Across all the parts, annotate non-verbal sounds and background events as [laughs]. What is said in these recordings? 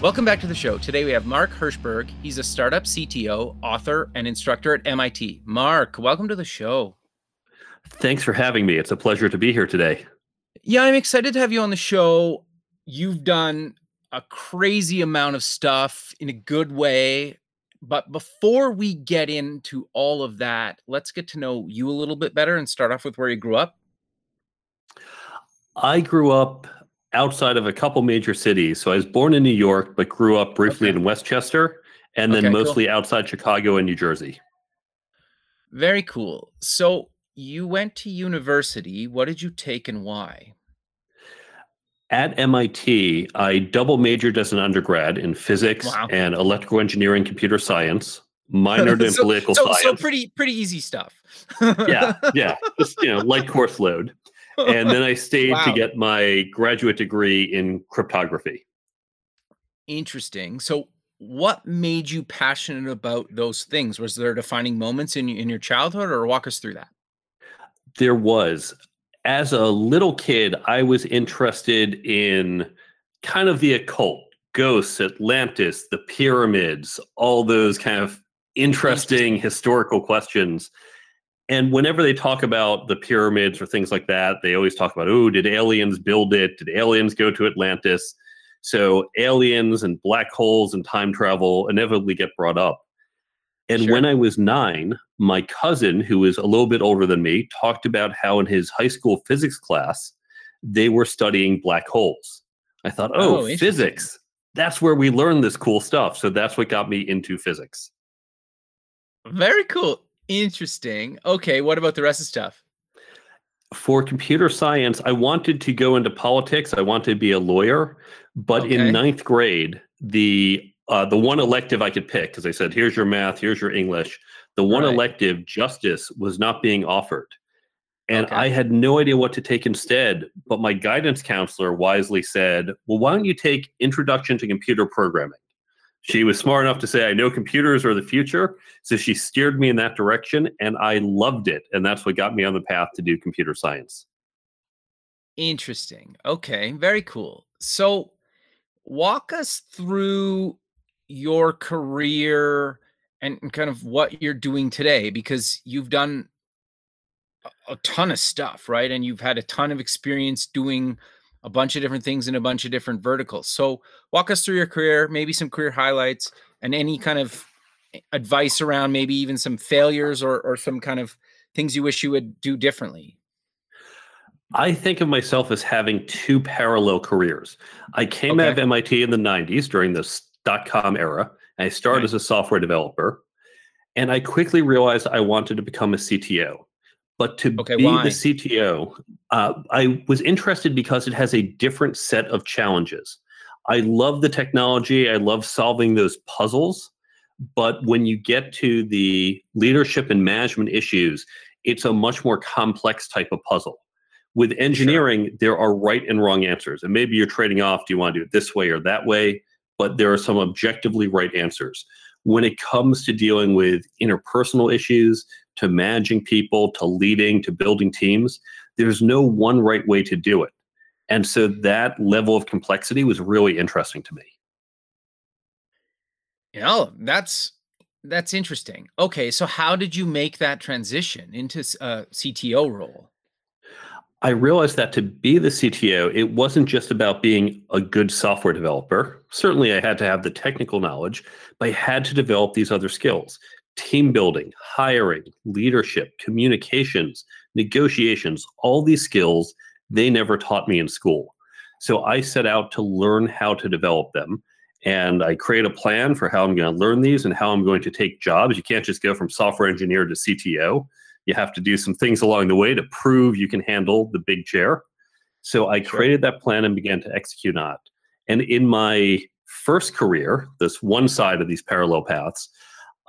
Welcome back to the show. Today we have Mark Herschberg. He's a startup CTO, author, and instructor at MIT. Mark, welcome to the show. Thanks for having me. It's a pleasure to be here today. Yeah, I'm excited to have you on the show. You've done a crazy amount of stuff in a good way. But before we get into all of that, let's get to know you a little bit better and start off with where you grew up. I grew up outside of a couple major cities. So I was born in New York, but grew up briefly Okay. in Westchester and then Okay, cool. mostly outside Chicago and New Jersey. Very cool. So you went to university. What did you take and why? At MIT, I double majored as an undergrad in physics Wow. and electrical engineering, computer science, minored [laughs] in so, political so, science. so pretty pretty easy stuff. yeah, [laughs] yeah, just you know, light course load. And then I [laughs] stayed to get my graduate degree in cryptography. Interesting. So, what made you passionate about those things? Was there defining moments in in your childhood, or walk us through that? There was. As a little kid, I was interested in kind of the occult, ghosts, Atlantis, the pyramids, all those kind of interesting historical questions. And whenever they talk about the pyramids or things like that, they always talk about, oh, did aliens build it? Did aliens go to Atlantis? So aliens and black holes and time travel inevitably get brought up. And Sure. when I was nine, my cousin, who was a little bit older than me, talked about how in his high school physics class, they were studying black holes. I thought, Oh, oh, physics. That's where we learn this cool stuff. So that's what got me into physics. Very cool. Interesting. Okay, what about the rest of stuff? For computer science, I wanted to go into politics. I wanted to be a lawyer. But Okay. in ninth grade, the uh, the one elective I could pick, because I said, here's your math, here's your English. The one Right. elective, justice, was not being offered. And Okay. I had no idea what to take instead. But my guidance counselor wisely said, well, why don't you take Introduction to Computer Programming? She was smart enough to say, I know computers are the future. So she steered me in that direction, and I loved it. And that's what got me on the path to do computer science. Interesting. Okay, very cool. So, walk us through your career and, kind of what you're doing today because you've done a ton of stuff, right? And you've had a ton of experience doing a bunch of different things in a bunch of different verticals. So, walk us through your career, maybe some career highlights and any kind of eh, advice around maybe even some failures or or some kind of things you wish you would do differently. I think of myself as having two parallel careers. I came out of MIT in the 90s during the dot com era. And I started Right. as a software developer. And I quickly realized I wanted to become a CTO. But to Okay, be why? the CTO, uh, I was interested because it has a different set of challenges. I love the technology, I love solving those puzzles. But when you get to the leadership and management issues, it's a much more complex type of puzzle. With engineering, there are right and wrong answers. And maybe you're trading off do you want to do it this way or that way? But there are some objectively right answers. When it comes to dealing with interpersonal issues, to managing people, to leading, to building teams, there's no one right way to do it. And so that level of complexity was really interesting to me. You oh, know, that's that's interesting. Okay, so how did you make that transition into a uh, CTO role? I realized that to be the CTO, it wasn't just about being a good software developer. Certainly, I had to have the technical knowledge, but I had to develop these other skills team building, hiring, leadership, communications, negotiations, all these skills they never taught me in school. So I set out to learn how to develop them. And I create a plan for how I'm going to learn these and how I'm going to take jobs. You can't just go from software engineer to CTO you have to do some things along the way to prove you can handle the big chair. So I Sure. created that plan and began to execute on it. And in my first career, this one side of these parallel paths,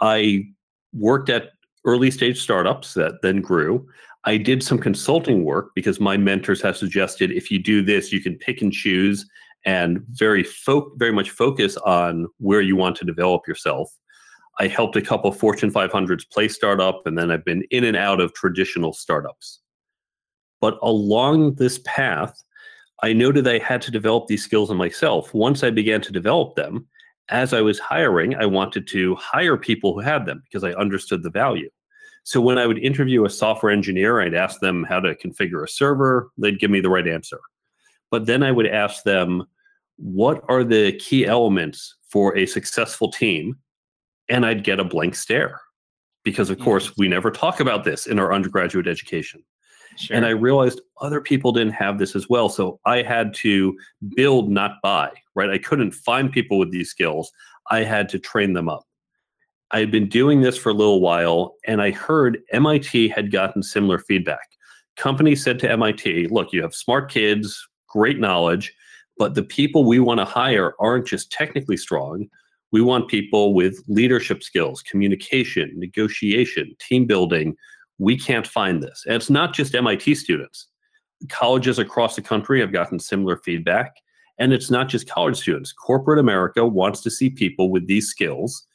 I worked at early stage startups that then grew. I did some consulting work because my mentors have suggested if you do this, you can pick and choose and very fo- very much focus on where you want to develop yourself. I helped a couple Fortune 500s play startup, and then I've been in and out of traditional startups. But along this path, I noted I had to develop these skills in myself. Once I began to develop them, as I was hiring, I wanted to hire people who had them because I understood the value. So when I would interview a software engineer, I'd ask them how to configure a server, they'd give me the right answer. But then I would ask them, what are the key elements for a successful team? And I'd get a blank stare because, of course, we never talk about this in our undergraduate education. Sure. And I realized other people didn't have this as well. So I had to build, not buy, right? I couldn't find people with these skills. I had to train them up. I had been doing this for a little while, and I heard MIT had gotten similar feedback. Companies said to MIT, look, you have smart kids, great knowledge, but the people we want to hire aren't just technically strong. We want people with leadership skills, communication, negotiation, team building, we can't find this. And it's not just MIT students. Colleges across the country have gotten similar feedback. And it's not just college students. Corporate America wants to see people with these skills.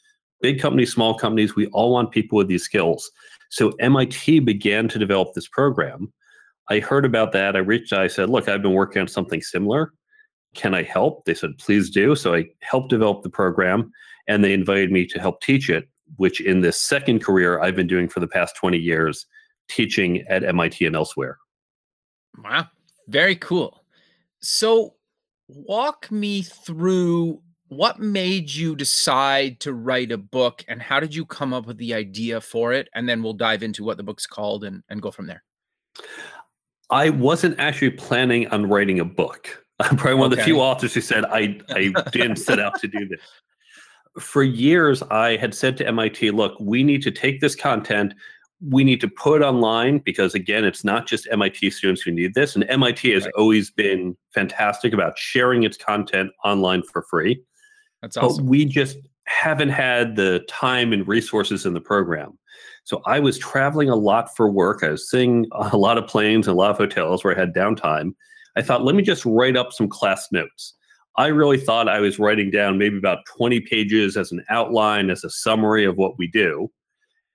Big companies, small companies, we all want people with these skills. So MIT began to develop this program. I heard about that. I reached out, I said, Look, I've been working on something similar. Can I help? They said, Please do. So I helped develop the program and they invited me to help teach it which in this second career I've been doing for the past 20 years, teaching at MIT and elsewhere. Wow, very cool. So, walk me through what made you decide to write a book and how did you come up with the idea for it? And then we'll dive into what the book's called and, and go from there. I wasn't actually planning on writing a book. I'm [laughs] probably one okay. of the few authors who said I, I [laughs] didn't set out to do this for years, I had said to MIT, look, we need to take this content, we need to put it online because, again, it's not just MIT students who need this. And MIT has right. always been fantastic about sharing its content online for free. That's awesome. But we just haven't had the time and resources in the program. So I was traveling a lot for work. I was seeing a lot of planes and a lot of hotels where I had downtime. I thought, let me just write up some class notes. I really thought I was writing down maybe about 20 pages as an outline, as a summary of what we do.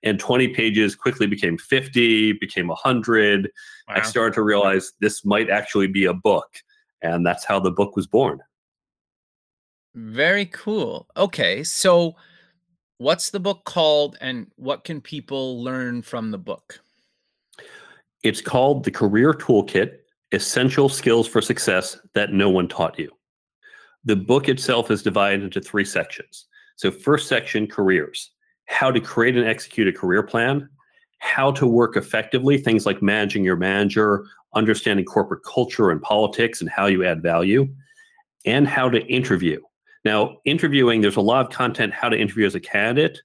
And 20 pages quickly became 50, became 100. Wow. I started to realize this might actually be a book. And that's how the book was born. Very cool. Okay. So, what's the book called and what can people learn from the book? It's called The Career Toolkit Essential Skills for Success That No One Taught You. The book itself is divided into three sections. So, first section careers how to create and execute a career plan, how to work effectively, things like managing your manager, understanding corporate culture and politics and how you add value, and how to interview. Now, interviewing, there's a lot of content how to interview as a candidate.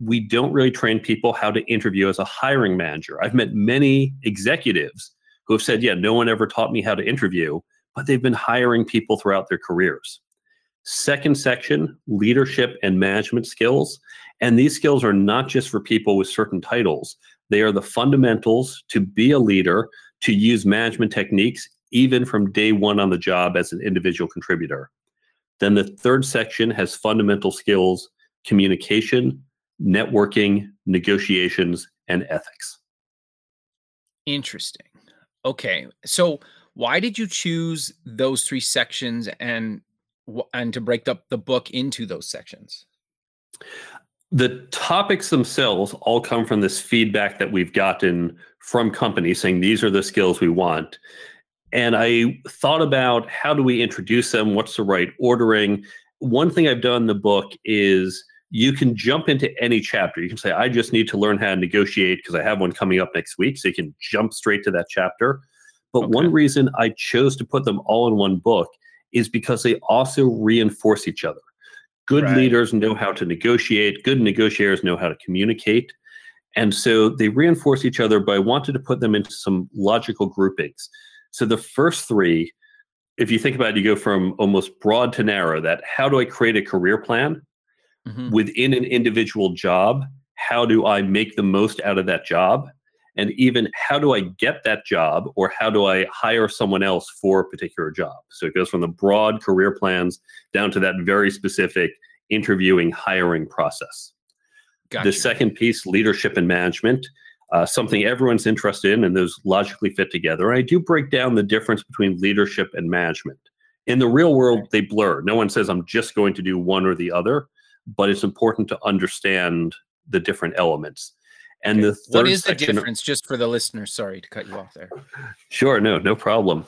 We don't really train people how to interview as a hiring manager. I've met many executives who have said, Yeah, no one ever taught me how to interview but they've been hiring people throughout their careers. Second section, leadership and management skills. And these skills are not just for people with certain titles, they are the fundamentals to be a leader, to use management techniques, even from day one on the job as an individual contributor. Then the third section has fundamental skills, communication, networking, negotiations, and ethics. Interesting. Okay. So why did you choose those three sections and and to break up the book into those sections? The topics themselves all come from this feedback that we've gotten from companies saying these are the skills we want. And I thought about how do we introduce them? What's the right ordering? One thing I've done in the book is you can jump into any chapter. You can say, I just need to learn how to negotiate because I have one coming up next week. So you can jump straight to that chapter. But okay. one reason I chose to put them all in one book is because they also reinforce each other. Good right. leaders know how to negotiate, good negotiators know how to communicate. And so they reinforce each other, but I wanted to put them into some logical groupings. So the first three if you think about it, you go from almost broad to narrow. That how do I create a career plan Mhm. within an individual job? How do I make the most out of that job? And even how do I get that job or how do I hire someone else for a particular job? So it goes from the broad career plans down to that very specific interviewing, hiring process. Gotcha. The second piece, leadership and management, uh, something everyone's interested in, and those logically fit together. I do break down the difference between leadership and management. In the real world, they blur. No one says I'm just going to do one or the other, but it's important to understand the different elements. And the third what is the difference, just for the listeners? Sorry to cut you off there. Sure, no, no problem.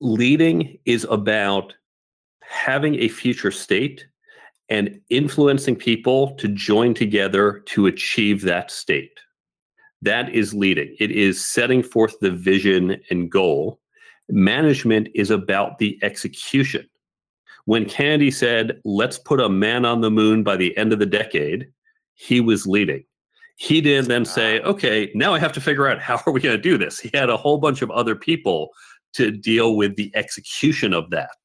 Leading is about having a future state and influencing people to join together to achieve that state. That is leading. It is setting forth the vision and goal. Management is about the execution. When Kennedy said, let's put a man on the moon by the end of the decade, he was leading. He didn't then say, okay, now I have to figure out how [laughs] are we going to do this? He had a whole bunch of other people to deal with the execution of that,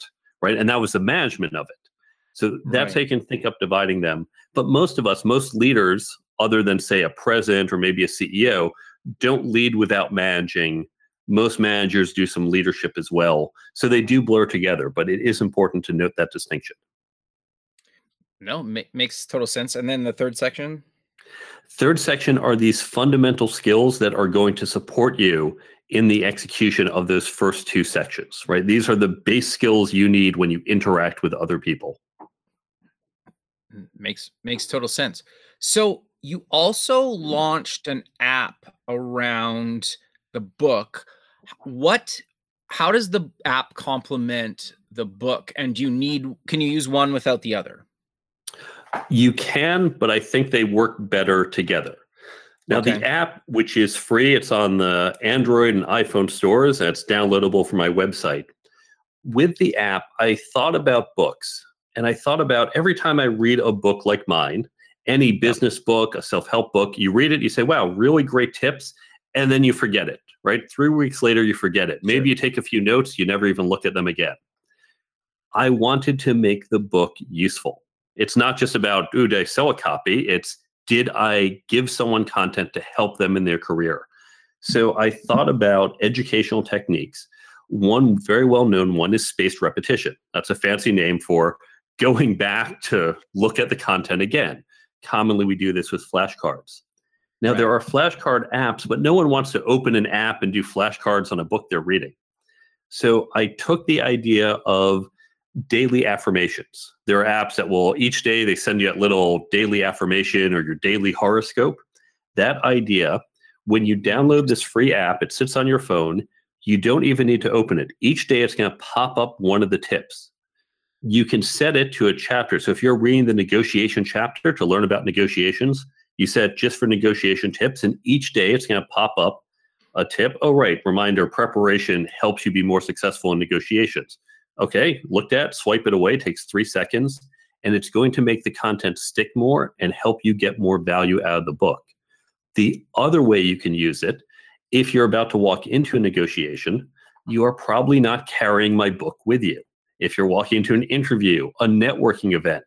right? And that was the management of it. So that's how you can think up dividing them. But most of us, most leaders, other than say a president or maybe a CEO, don't lead without managing. Most managers do some leadership as well. So they do blur together, but it is important to note that distinction. No, ma- makes total sense. And then the third section. Third section are these fundamental skills that are going to support you in the execution of those first two sections, right? These are the base skills you need when you interact with other people. Makes makes total sense. So you also launched an app around the book. What how does the app complement the book and do you need can you use one without the other? You can, but I think they work better together. Now, Okay. the app, which is free, it's on the Android and iPhone stores, and it's downloadable from my website. With the app, I thought about books, and I thought about every time I read a book like mine, any business book, a self help book, you read it, you say, wow, really great tips, and then you forget it, right? Three weeks later, you forget it. Maybe Sure. you take a few notes, you never even look at them again. I wanted to make the book useful. It's not just about, ooh, did I sell a copy? It's, did I give someone content to help them in their career? So I thought about educational techniques. One very well known one is spaced repetition. That's a fancy name for going back to look at the content again. Commonly, we do this with flashcards. Now, there are flashcard apps, but no one wants to open an app and do flashcards on a book they're reading. So I took the idea of daily affirmations. There are apps that will each day they send you a little daily affirmation or your daily horoscope. That idea, when you download this free app, it sits on your phone. You don't even need to open it. Each day it's going to pop up one of the tips. You can set it to a chapter. So if you're reading the negotiation chapter to learn about negotiations, you set just for negotiation tips, and each day it's going to pop up a tip. Oh, right. Reminder preparation helps you be more successful in negotiations. Okay, looked at, swipe it away, takes three seconds, and it's going to make the content stick more and help you get more value out of the book. The other way you can use it, if you're about to walk into a negotiation, you are probably not carrying my book with you. If you're walking into an interview, a networking event,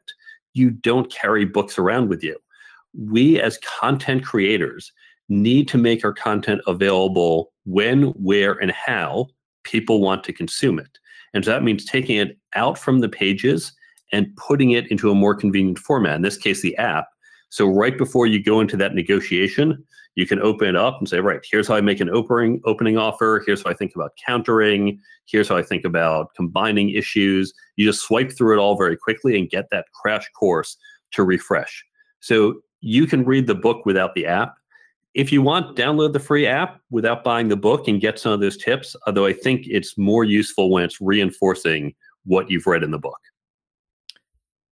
you don't carry books around with you. We, as content creators, need to make our content available when, where, and how people want to consume it. And so that means taking it out from the pages and putting it into a more convenient format, in this case, the app. So right before you go into that negotiation, you can open it up and say, right, here's how I make an opening opening offer. Here's how I think about countering. Here's how I think about combining issues. You just swipe through it all very quickly and get that crash course to refresh. So you can read the book without the app. If you want, download the free app without buying the book and get some of those tips. Although I think it's more useful when it's reinforcing what you've read in the book.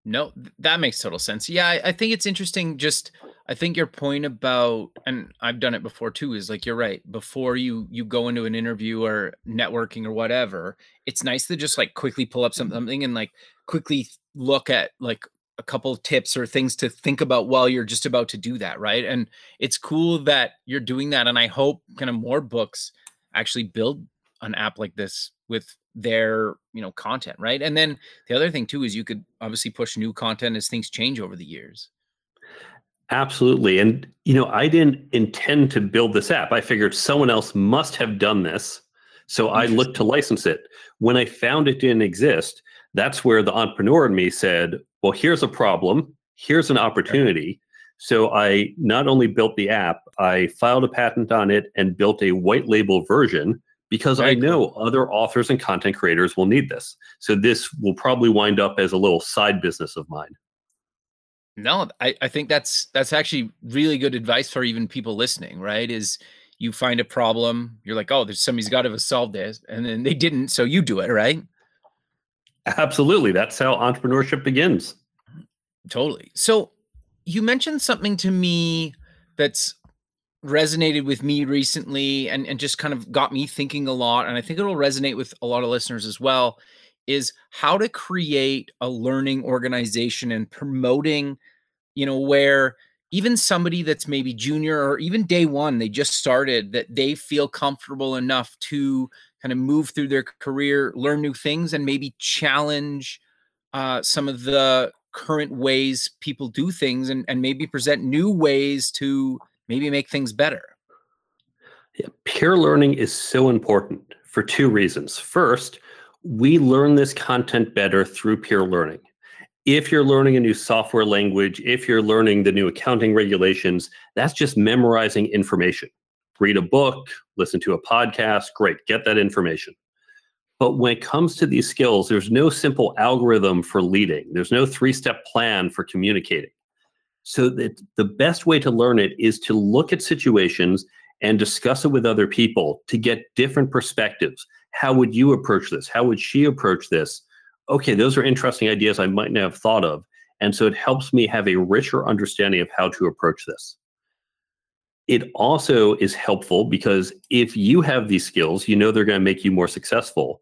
No, that makes total sense. Yeah, I, I think it's interesting. Just I think your point about, and I've done it before too, is like you're right. Before you you go into an interview or networking or whatever, it's nice to just like quickly pull up mm-hmm. something and like quickly look at like a couple of tips or things to think about while you're just about to do that, right? And it's cool that you're doing that. And I hope kind of more books actually build an app like this with their you know content right and then the other thing too is you could obviously push new content as things change over the years absolutely and you know i didn't intend to build this app i figured someone else must have done this so i looked to license it when i found it didn't exist that's where the entrepreneur in me said well here's a problem here's an opportunity so I not only built the app, I filed a patent on it and built a white label version because Very I know cool. other authors and content creators will need this. So this will probably wind up as a little side business of mine. No, I, I think that's that's actually really good advice for even people listening, right? Is you find a problem, you're like, oh, there's somebody's got to have solved this, and then they didn't, so you do it, right? Absolutely. That's how entrepreneurship begins. Totally. So you mentioned something to me that's resonated with me recently and, and just kind of got me thinking a lot. And I think it'll resonate with a lot of listeners as well is how to create a learning organization and promoting, you know, where even somebody that's maybe junior or even day one, they just started, that they feel comfortable enough to kind of move through their career, learn new things, and maybe challenge uh, some of the current ways people do things and, and maybe present new ways to maybe make things better. Yeah, peer learning is so important for two reasons. First, we learn this content better through peer learning. If you're learning a new software language, if you're learning the new accounting regulations, that's just memorizing information. Read a book, listen to a podcast, great, get that information. But when it comes to these skills, there's no simple algorithm for leading. There's no three-step plan for communicating. So that the best way to learn it is to look at situations and discuss it with other people to get different perspectives. How would you approach this? How would she approach this? Okay, those are interesting ideas I might not have thought of. And so it helps me have a richer understanding of how to approach this. It also is helpful because if you have these skills, you know they're going to make you more successful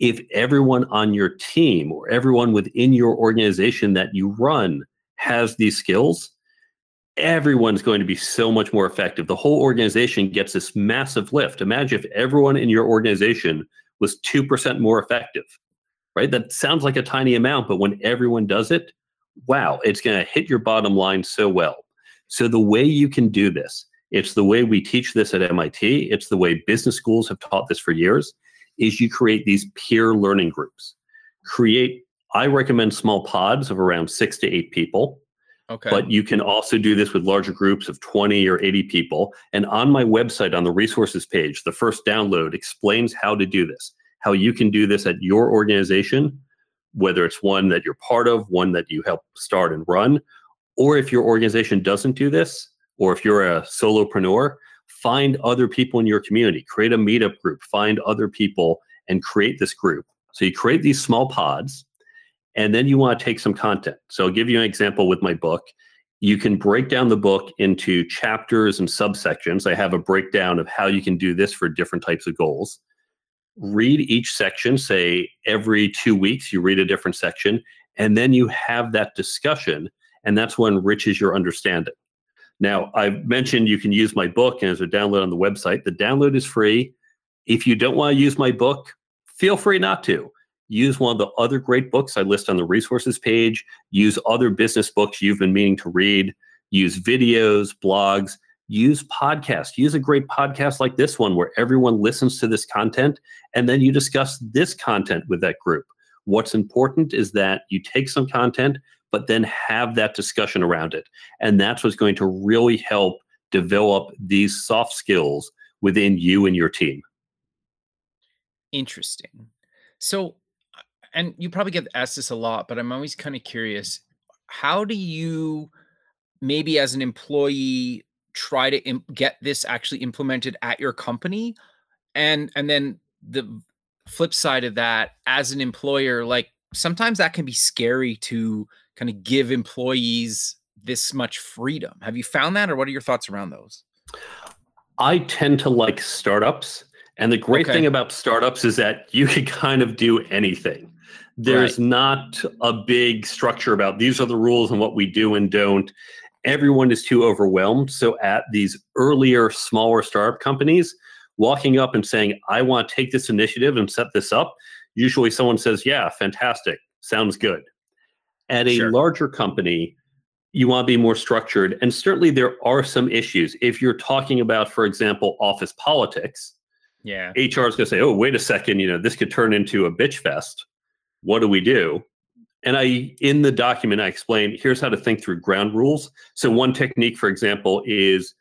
if everyone on your team or everyone within your organization that you run has these skills, everyone's going to be so much more effective. The whole organization gets this massive lift. Imagine if everyone in your organization was 2% more effective, right? That sounds like a tiny amount, but when everyone does it, wow, it's going to hit your bottom line so well. So the way you can do this, it's the way we teach this at MIT. It's the way business schools have taught this for years is you create these peer learning groups. Create, I recommend small pods of around six to eight people. Okay. But you can also do this with larger groups of 20 or 80 people. And on my website, on the resources page, the first download explains how to do this, how you can do this at your organization, whether it's one that you're part of, one that you help start and run, or if your organization doesn't do this, or if you're a solopreneur, find other people in your community, create a meetup group, find other people and create this group. So you create these small pods and then you want to take some content. So I'll give you an example with my book. You can break down the book into chapters and subsections. I have a breakdown of how you can do this for different types of goals. Read each section, say every two weeks, you read a different section, and then you have that discussion, and that's what enriches your understanding. Now, I've mentioned you can use my book and as a download on the website. The download is free. If you don't want to use my book, feel free not to. Use one of the other great books I list on the resources page. Use other business books you've been meaning to read. Use videos, blogs. Use podcasts. Use a great podcast like this one where everyone listens to this content and then you discuss this content with that group. What's important is that you take some content, but then have that discussion around it. And that's what's going to really help develop these soft skills within you and your team. Interesting. So, uh, and you probably get asked this a lot, but I'm always kind of curious how do you, maybe as an employee, try to imp- get this actually implemented at your company? And, and then the flip side of that, as an employer, like sometimes that can be scary to kind of give employees this much freedom. Have you found that, or what are your thoughts around those? I tend to like startups. And the great okay. thing about startups is that you can kind of do anything. There's right. not a big structure about these are the rules and what we do and don't. Everyone is too overwhelmed. So at these earlier, smaller startup companies, walking up and saying, I want to take this initiative and set this up, usually someone says, Yeah, fantastic, sounds good. At a sure. larger company, you want to be more structured. And certainly there are some issues. If you're talking about, for example, office politics, yeah, HR is going to say, "Oh, wait a second, you know, this could turn into a bitch fest. What do we do?" And I, in the document, I explain here's how to think through ground rules. So one technique, for example, is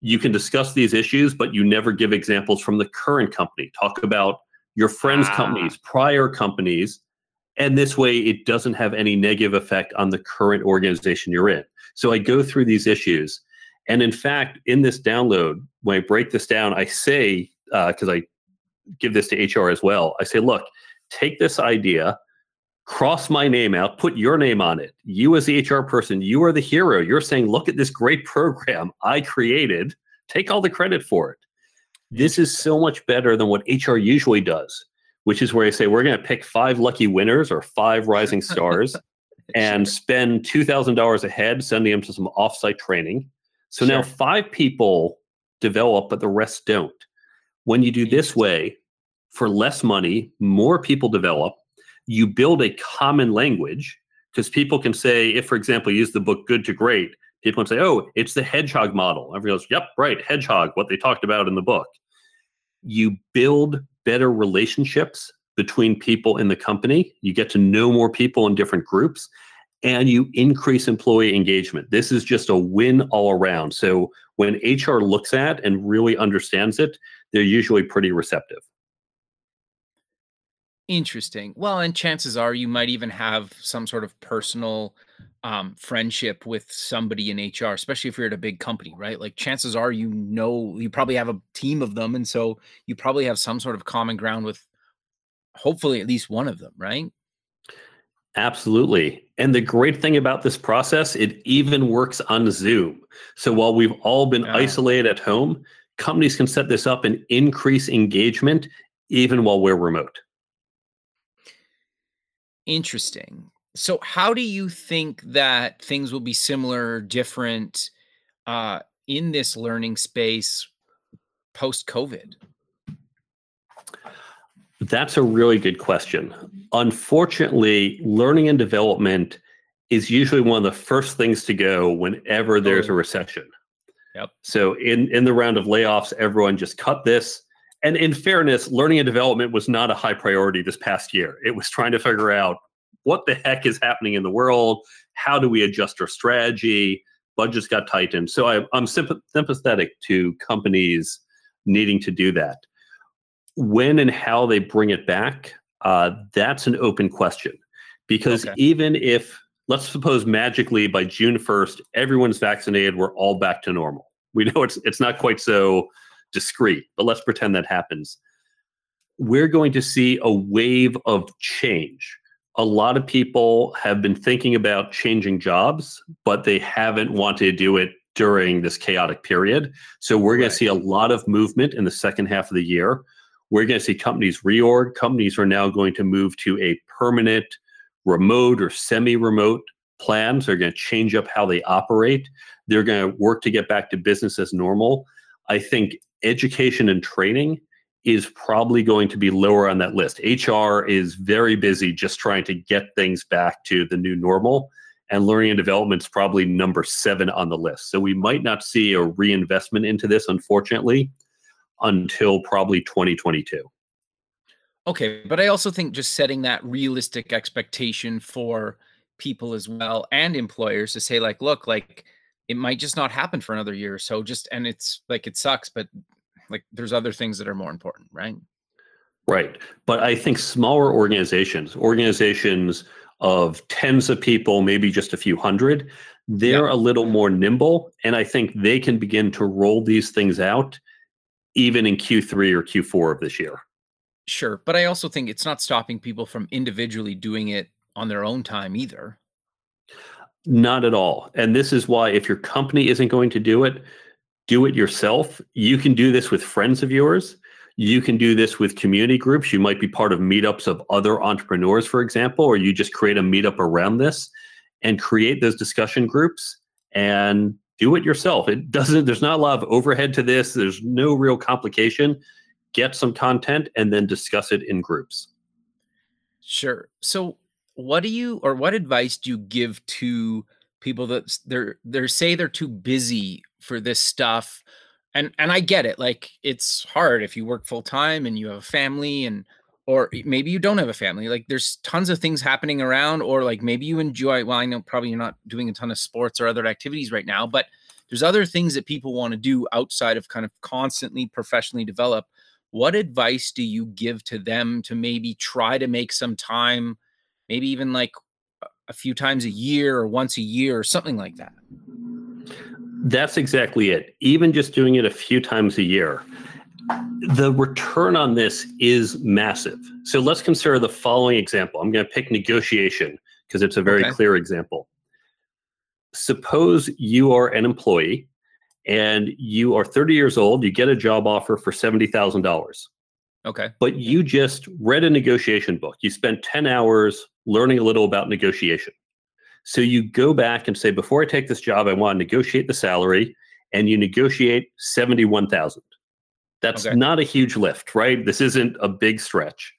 you can discuss these issues, but you never give examples from the current company. Talk about your friends' ah. companies, prior companies, and this way it doesn't have any negative effect on the current organization you're in. So I go through these issues. And in fact, in this download, when I break this down, I say, because uh, I give this to HR as well, I say, look, take this idea, cross my name out, put your name on it. You, as the HR person, you are the hero. You're saying, look at this great program I created, take all the credit for it. This is so much better than what HR usually does which is where I say we're going to pick five lucky winners or five rising [laughs] stars and spend $2,000 a head sending them to some offsite training. So sure. now five people develop, but the rest don't. When you do this way, for less money, more people develop. You build a common language because people can say, if, for example, you use the book Good to Great, people can say, oh, it's the hedgehog model. Everyone goes, yep, right, hedgehog, what they talked about in the book. You build better relationships between people in the company. You get to know more people in different groups and you increase employee engagement. This is just a win all around. So when HR looks at and really understands it, they're usually pretty receptive. Interesting. Well, and chances are you might even have some sort of personal um, friendship with somebody in HR, especially if you're at a big company, right? Like chances are you know you probably have a team of them, and so you probably have some sort of common ground with hopefully at least one of them, right? Absolutely. And the great thing about this process, it even works on Zoom. So while we've all been yeah. isolated at home, companies can set this up and increase engagement even while we're remote. Interesting. So, how do you think that things will be similar, different uh, in this learning space post COVID? That's a really good question. Unfortunately, learning and development is usually one of the first things to go whenever there's a recession. Yep. So in in the round of layoffs, everyone just cut this. And in fairness, learning and development was not a high priority this past year. It was trying to figure out what the heck is happening in the world? How do we adjust our strategy? Budgets got tightened. So I, am sympathetic to companies needing to do that. When and how they bring it back, uh, that's an open question. Because okay. even if, let's suppose magically by June 1st, everyone's vaccinated, we're all back to normal. We know it's it's not quite so discreet, but let's pretend that happens. We're going to see a wave of change a lot of people have been thinking about changing jobs, but they haven't wanted to do it during this chaotic period. So we're going to see a lot of movement in the second half of the year. We're going to see companies reorg. Companies are now going to move to a permanent remote or semi-remote plans. They're going to change up how they operate. They're going to work to get back to business as normal. I think education and training is probably going to be lower on that list. HR is very busy just trying to get things back to the new normal, and learning and development is probably number seven on the list. So we might not see a reinvestment into this, unfortunately, until probably 2022. Okay, but I also think just setting that realistic expectation for people as well and employers to say like look like it might just not happen for another year or so just and it's like it sucks but like there's other things that are more important, right? Right. But I think smaller organizations, organizations of tens of people, maybe just a few hundred, they're a little more nimble. And I think they can begin to roll these things out even in Q3 or Q4 of this year. Sure. But I also think it's not stopping people from individually doing it on their own time either. Not at all. And this is why, if your company isn't going to do it, do it yourself. You can do this with friends of yours. You can do this with community groups. You might be part of meetups of other entrepreneurs, for example, or you just create a meetup around this and create those discussion groups and do it yourself. It doesn't, there's not a lot of overhead to this. There's no real complication. Get some content and then discuss it in groups. Sure. So, what do you or what advice do you give to people that they're they're say they're too busy for this stuff? And and I get it. Like it's hard if you work full time and you have a family and or maybe you don't have a family. Like there's tons of things happening around or like maybe you enjoy well I know probably you're not doing a ton of sports or other activities right now, but there's other things that people want to do outside of kind of constantly professionally develop what advice do you give to them to maybe try to make some time maybe even like a few times a year or once a year or something like that that's exactly it even just doing it a few times a year the return on this is massive so let's consider the following example i'm going to pick negotiation because it's a very okay. clear example suppose you are an employee and you are 30 years old, you get a job offer for $70,000. Okay. But you just read a negotiation book. You spent 10 hours learning a little about negotiation. So you go back and say, before I take this job, I want to negotiate the salary, and you negotiate 71,000. That's okay. not a huge lift, right? This isn't a big stretch.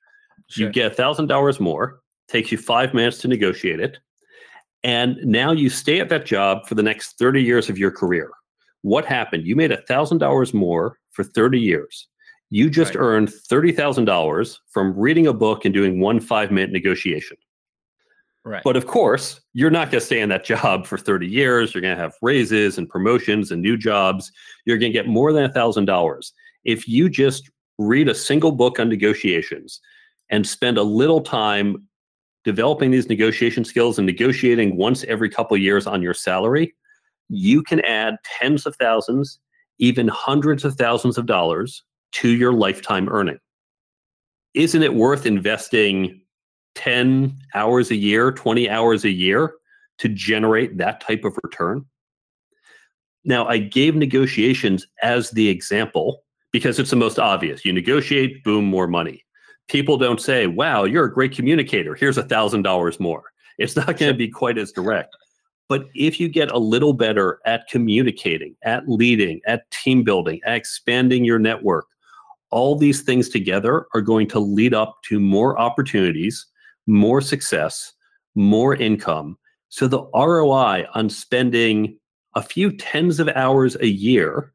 Sure. You get $1,000 more, takes you five minutes to negotiate it. And now you stay at that job for the next 30 years of your career what happened? You made $1,000 more for 30 years. You just right. earned $30,000 from reading a book and doing one five minute negotiation. Right. But of course, you're not going to stay in that job for 30 years. You're going to have raises and promotions and new jobs. You're going to get more than $1,000. If you just read a single book on negotiations and spend a little time developing these negotiation skills and negotiating once every couple years on your salary, you can add tens of thousands, even hundreds of thousands of dollars to your lifetime earning. Isn't it worth investing 10 hours a year, 20 hours a year to generate that type of return? Now, I gave negotiations as the example because it's the most obvious. You negotiate, boom, more money. People don't say, wow, you're a great communicator. Here's a $1,000 more. It's not going to be quite as direct. But if you get a little better at communicating, at leading, at team building, at expanding your network, all these things together are going to lead up to more opportunities, more success, more income. So the ROI on spending a few tens of hours a year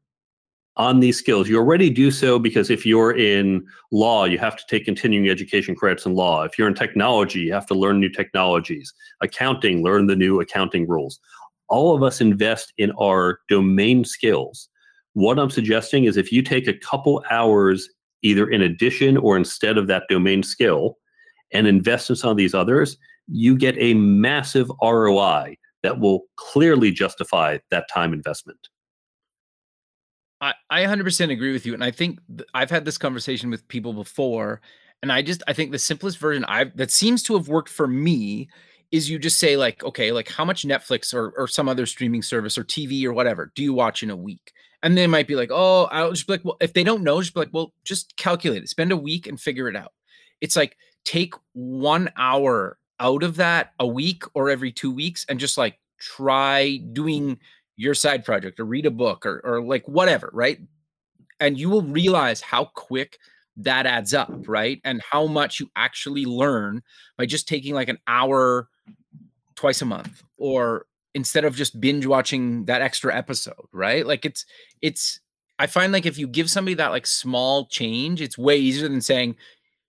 on these skills. You already do so because if you're in law, you have to take continuing education credits in law. If you're in technology, you have to learn new technologies. Accounting, learn the new accounting rules. All of us invest in our domain skills. What I'm suggesting is if you take a couple hours either in addition or instead of that domain skill and invest in some of these others, you get a massive ROI that will clearly justify that time investment. I, I 100% agree with you. And I think th- I've had this conversation with people before. And I just, I think the simplest version I've, that seems to have worked for me is you just say like, okay, like how much Netflix or, or some other streaming service or TV or whatever do you watch in a week? And they might be like, oh, I'll just be like, well, if they don't know, just be like, well, just calculate it, spend a week and figure it out. It's like take one hour out of that a week or every two weeks and just like try doing your side project or read a book or, or like whatever, right? And you will realize how quick that adds up, right? And how much you actually learn by just taking like an hour twice a month or instead of just binge watching that extra episode, right? Like it's it's I find like if you give somebody that like small change, it's way easier than saying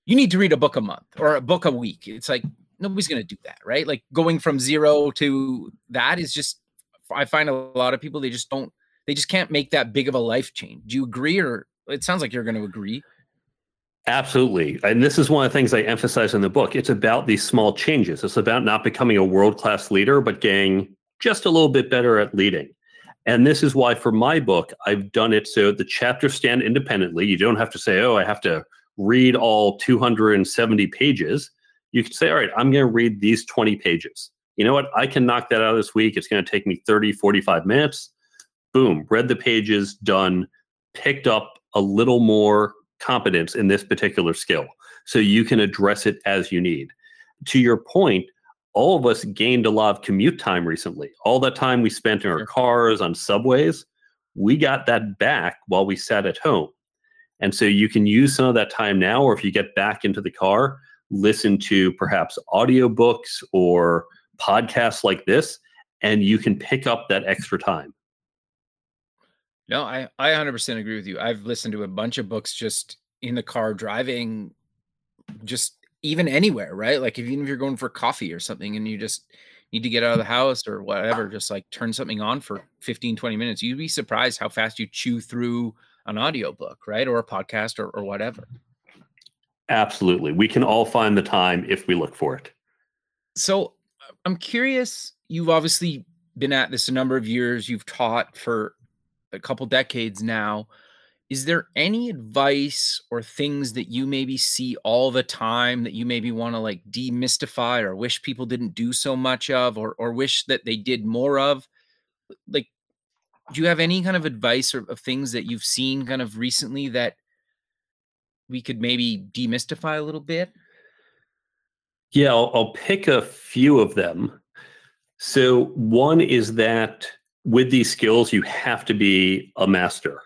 you need to read a book a month or a book a week. It's like nobody's going to do that, right? Like going from 0 to that is just I find a lot of people they just don't they just can't make that big of a life change. Do you agree or it sounds like you're going to agree? Absolutely. And this is one of the things I emphasize in the book. It's about these small changes. It's about not becoming a world-class leader but getting just a little bit better at leading. And this is why for my book I've done it so the chapters stand independently. You don't have to say, "Oh, I have to read all 270 pages." You can say, "All right, I'm going to read these 20 pages." you know what? I can knock that out this week. It's going to take me 30, 45 minutes. Boom, read the pages, done, picked up a little more competence in this particular skill. So you can address it as you need. To your point, all of us gained a lot of commute time recently. All that time we spent in our cars, on subways, we got that back while we sat at home. And so you can use some of that time now, or if you get back into the car, listen to perhaps audiobooks or podcasts like this, and you can pick up that extra time. No, I, I 100% agree with you. I've listened to a bunch of books just in the car driving, just even anywhere, right? Like if, even if you're going for coffee or something and you just need to get out of the house or whatever, just like turn something on for 15, 20 minutes. You'd be surprised how fast you chew through an audiobook, right? Or a podcast or, or whatever. Absolutely. We can all find the time if we look for it. So uh, I'm curious, you've obviously been at this a number of years, you've taught for a couple decades now. Is there any advice or things that you maybe see all the time that you maybe want to like demystify or wish people didn't do so much of or or wish that they did more of? Like do you have any kind of advice or of things that you've seen kind of recently that we could maybe demystify a little bit? Yeah, I'll, I'll pick a few of them. So, one is that with these skills, you have to be a master.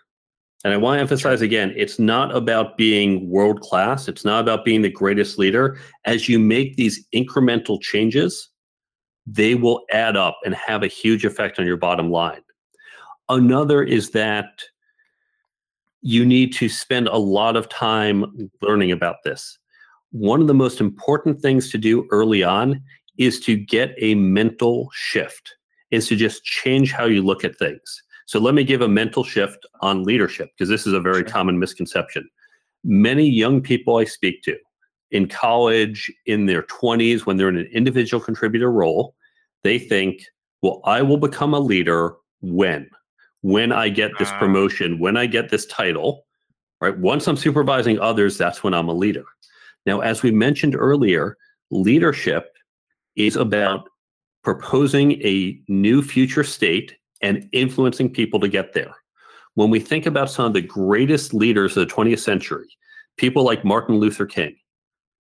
And I want to emphasize again, it's not about being world class. It's not about being the greatest leader. As you make these incremental changes, they will add up and have a huge effect on your bottom line. Another is that you need to spend a lot of time learning about this. One of the most important things to do early on is to get a mental shift, is to just change how you look at things. So let me give a mental shift on leadership because this is a very sure. common misconception. Many young people I speak to in college, in their 20s, when they're in an individual contributor role, they think, well, I will become a leader when? When I get this ah. promotion, when I get this title, right? Once I'm supervising others, that's when I'm a leader. Now, as we mentioned earlier, leadership is about proposing a new future state and influencing people to get there. When we think about some of the greatest leaders of the 20th century, people like Martin Luther King,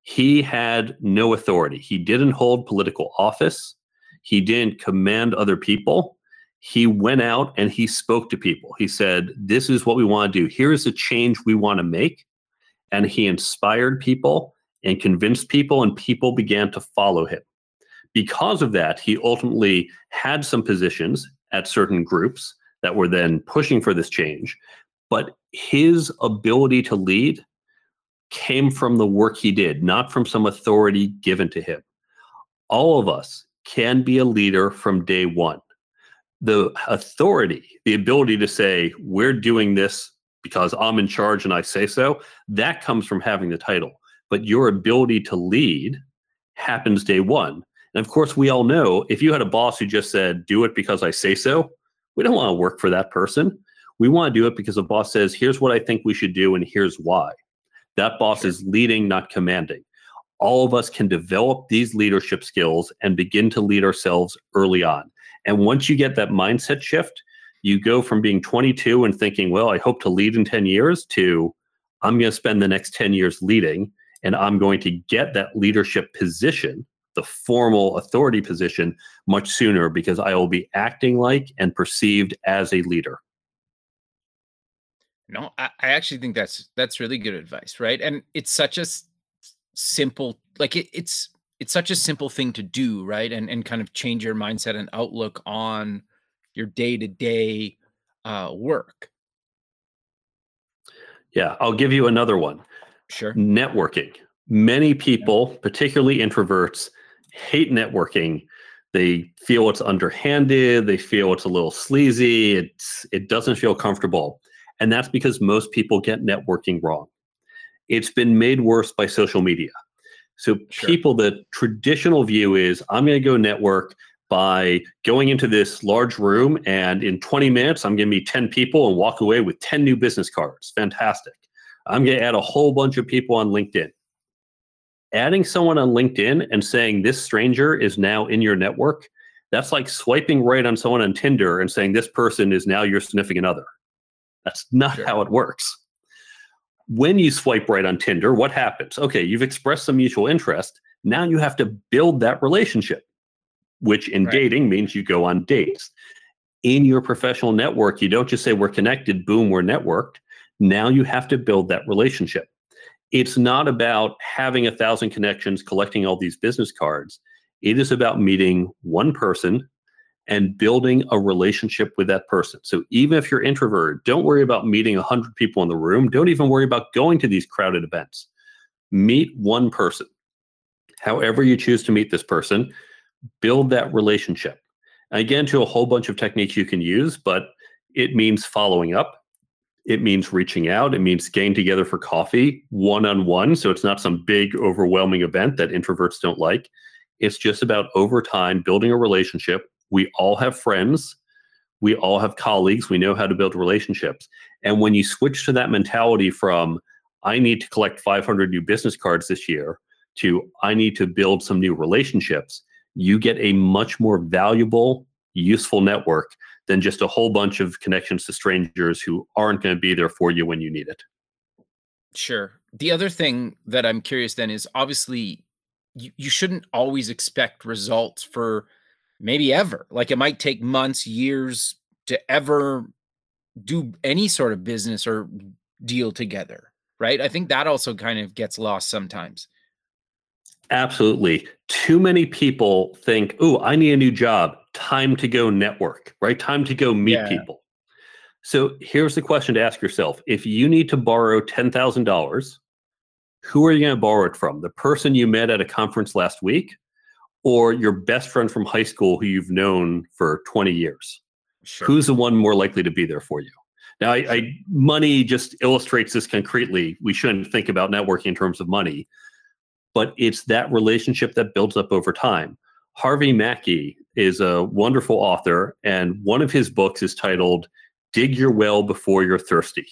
he had no authority. He didn't hold political office. He didn't command other people he went out and he spoke to people. He said, This is what we want to do. Here is a change we want to make. And he inspired people and convinced people, and people began to follow him. Because of that, he ultimately had some positions at certain groups that were then pushing for this change. But his ability to lead came from the work he did, not from some authority given to him. All of us can be a leader from day one the authority, the ability to say, we're doing this because I'm in charge and I say so, that comes from having the title. But your ability to lead happens day one. And of course, we all know if you had a boss who just said, do it because I say so, we don't want to work for that person. We want to do it because the boss says, here's what I think we should do, and here's why. That boss is leading, not commanding. All of us can develop these leadership skills and begin to lead ourselves early on. And once you get that mindset shift, you go from being 22 and thinking, well, I hope to lead in 10 years to I'm going to spend the next 10 years leading and I'm going to get that leadership position, the formal authority position, much sooner because I will be acting like and perceived as a leader. No, I, I actually think that's that's really good advice, right? And it's such a s- simple, like it, it's it's such a simple thing to do, right? And and kind of change your mindset and outlook on your day to day work. Yeah, I'll give you another one. Sure. Networking. Many people, yeah. particularly introverts, hate networking. They feel it's underhanded. They feel it's a little sleazy. It's it doesn't feel comfortable, and that's because most people get networking wrong. It's been made worse by social media. So sure. people, the traditional view is I'm going to go network by going into this large room and in 20 minutes I'm going to meet 10 people and walk away with 10 new business cards. Fantastic. I'm going to add a whole bunch of people on LinkedIn. Adding someone on LinkedIn and saying this stranger is now in your network, that's like swiping right on someone on Tinder and saying this person is now your significant other. That's not sure. how it works when you swipe right on Tinder, what happens? Okay, you've expressed some mutual interest. Now you have to build that relationship. which in Right. dating means you go on dates. In your professional network, you don't just say we're connected, boom, we're networked. Now you have to build that relationship. It's not about having a thousand connections, collecting all these business cards. It is about meeting one person and building a relationship with that person. So even if you're introverted, don't worry about meeting 100 people in the room. Don't even worry about going to these crowded events. Meet one person. However, you choose to meet this person, build that relationship. Again, to a whole bunch of techniques you can use, but it means following up. It means reaching out. It means getting together for coffee one on one. So it's not some big, overwhelming event that introverts don't like. It's just about over time building a relationship. We all have friends. We all have colleagues. We know how to build relationships. And when you switch to that mentality from, I need to collect 500 new business cards this year, to I need to build some new relationships, you get a much more valuable, useful network than just a whole bunch of connections to strangers who aren't going to be there for you when you need it. Sure. The other thing that I'm curious then is obviously you, you shouldn't always expect results for maybe ever. Like it might take months, years to ever do any sort of business or deal together. Right. I think that also kind of gets lost sometimes. Absolutely. Too many people think, oh, I need a new job. Time to go network, right? Time to go meet Yeah. people. So here's the question to ask yourself if you need to borrow $10,000, who are you going to borrow it from? The person you met at a conference last week or your best friend from high school who you've known for 20 years? Sure. Who's the one more likely to be there for you? Now, I, I, money just illustrates this concretely. We shouldn't think about networking in terms of money, but it's that relationship that builds up over time. Harvey Mackay is a wonderful author, and one of his books is titled Dig Your Well Before You're Thirsty.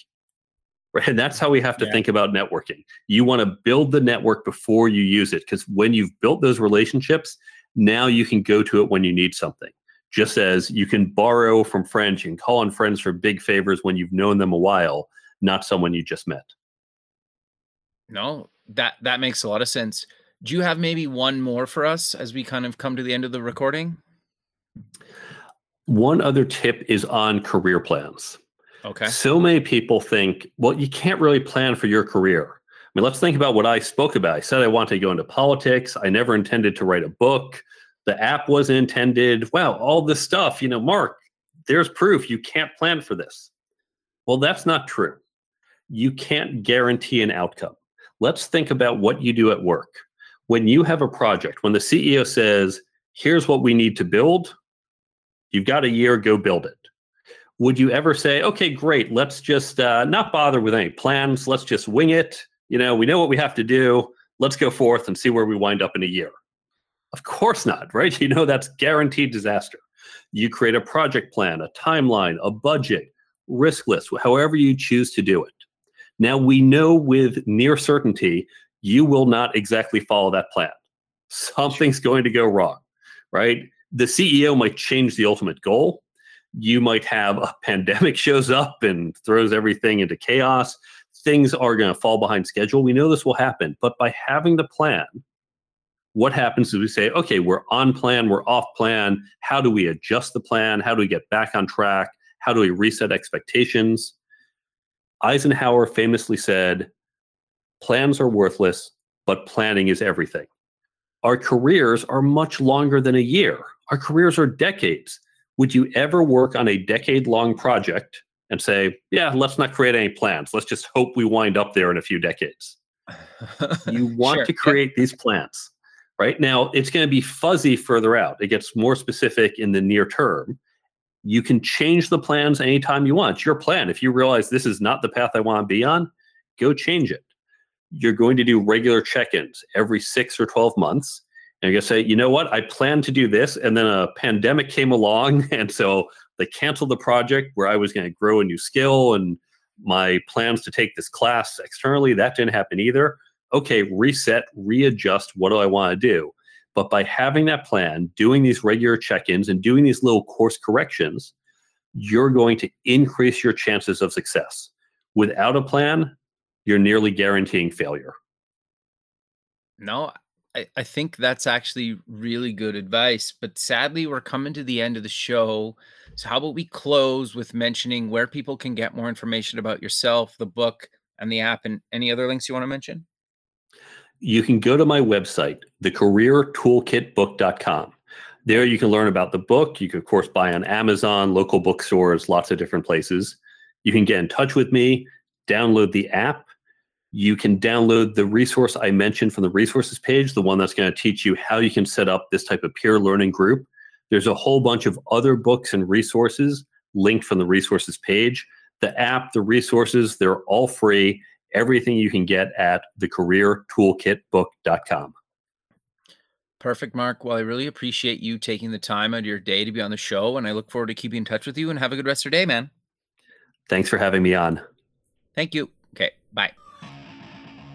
Right? And that's how we have to Yeah. think about networking. You want to build the network before you use it, because when you've built those relationships, now you can go to it when you need something just as you can borrow from friends, you can call on friends for big favors when you've known them a while, not someone you just met. No, that that makes a lot of sense. Do you have maybe one more for us as we kind of come to the end of the recording? One other tip is on career plans. Okay. So many people think, well, you can't really plan for your career. I mean, let's think about what I spoke about. I said I wanted to go into politics. I never intended to write a book. The app wasn't intended. Wow, all this stuff, you know, Mark, there's proof you can't plan for this. Well, that's not true. You can't guarantee an outcome. Let's think about what you do at work. When you have a project, when the CEO says, here's what we need to build, you've got a year, go build it. Would you ever say, okay, great, let's just uh, not bother with any plans, let's just wing it? You know, we know what we have to do, let's go forth and see where we wind up in a year. Of course not, right? [laughs] You know, that's guaranteed disaster. You create a project plan, a timeline, a budget, risk list, however you choose to do it. Now, we know with near certainty, you will not exactly follow that plan. Something's going to go wrong, right? The CEO might change the ultimate goal. You might have a pandemic [laughs] shows up and throws everything into chaos. Things are going to fall behind schedule. We know this will happen. But by having the plan, what happens is we say, okay, we're on plan, we're off plan. How do we adjust the plan? How do we get back on track? How do we reset expectations? Eisenhower famously said, plans are worthless, but planning is everything. Our careers are much longer than a year. Our careers are decades. Would you ever work on a decade long project and say, yeah, let's not create any plans. Let's just hope we wind up there in a few decades? [laughs] You want Sure. to create these plans. Right now, it's going to be fuzzy further out. It gets more specific in the near term. You can change the plans anytime you want. It's your plan. If you realize this is not the path I want to be on, go change it. You're going to do regular check ins every six or 12 months. And you're going to say, you know what? I planned to do this. And then a pandemic came along. [laughs] And so they canceled the project where I was going to grow a new skill and my plans to take this class externally. That didn't happen either okay, reset, readjust. What do I want to do? But by having that plan, doing these regular check ins, and doing these little course corrections, you're going to increase your chances of success. Without a plan, you're nearly guaranteeing failure. No, I, I think that's actually really good advice. But sadly, we're coming to the end of the show. So, how about we close with mentioning where people can get more information about yourself, the book, and the app, and any other links you want to mention? You can go to my website, thecareertoolkitbook.com. There you can learn about the book. You can, of course, buy on Amazon, local bookstores, lots of different places. You can get in touch with me, download the app. You can download the resource I mentioned from the resources page, the one that's going to teach you how you can set up this type of peer learning group. There's a whole bunch of other books and resources linked from the resources page. The app, the resources, they're all free. Everything you can get at thecareertoolkitbook.com. Perfect, Mark. Well, I really appreciate you taking the time out of your day to be on the show, and I look forward to keeping in touch with you and have a good rest of your day, man. Thanks for having me on. Thank you. Okay, bye.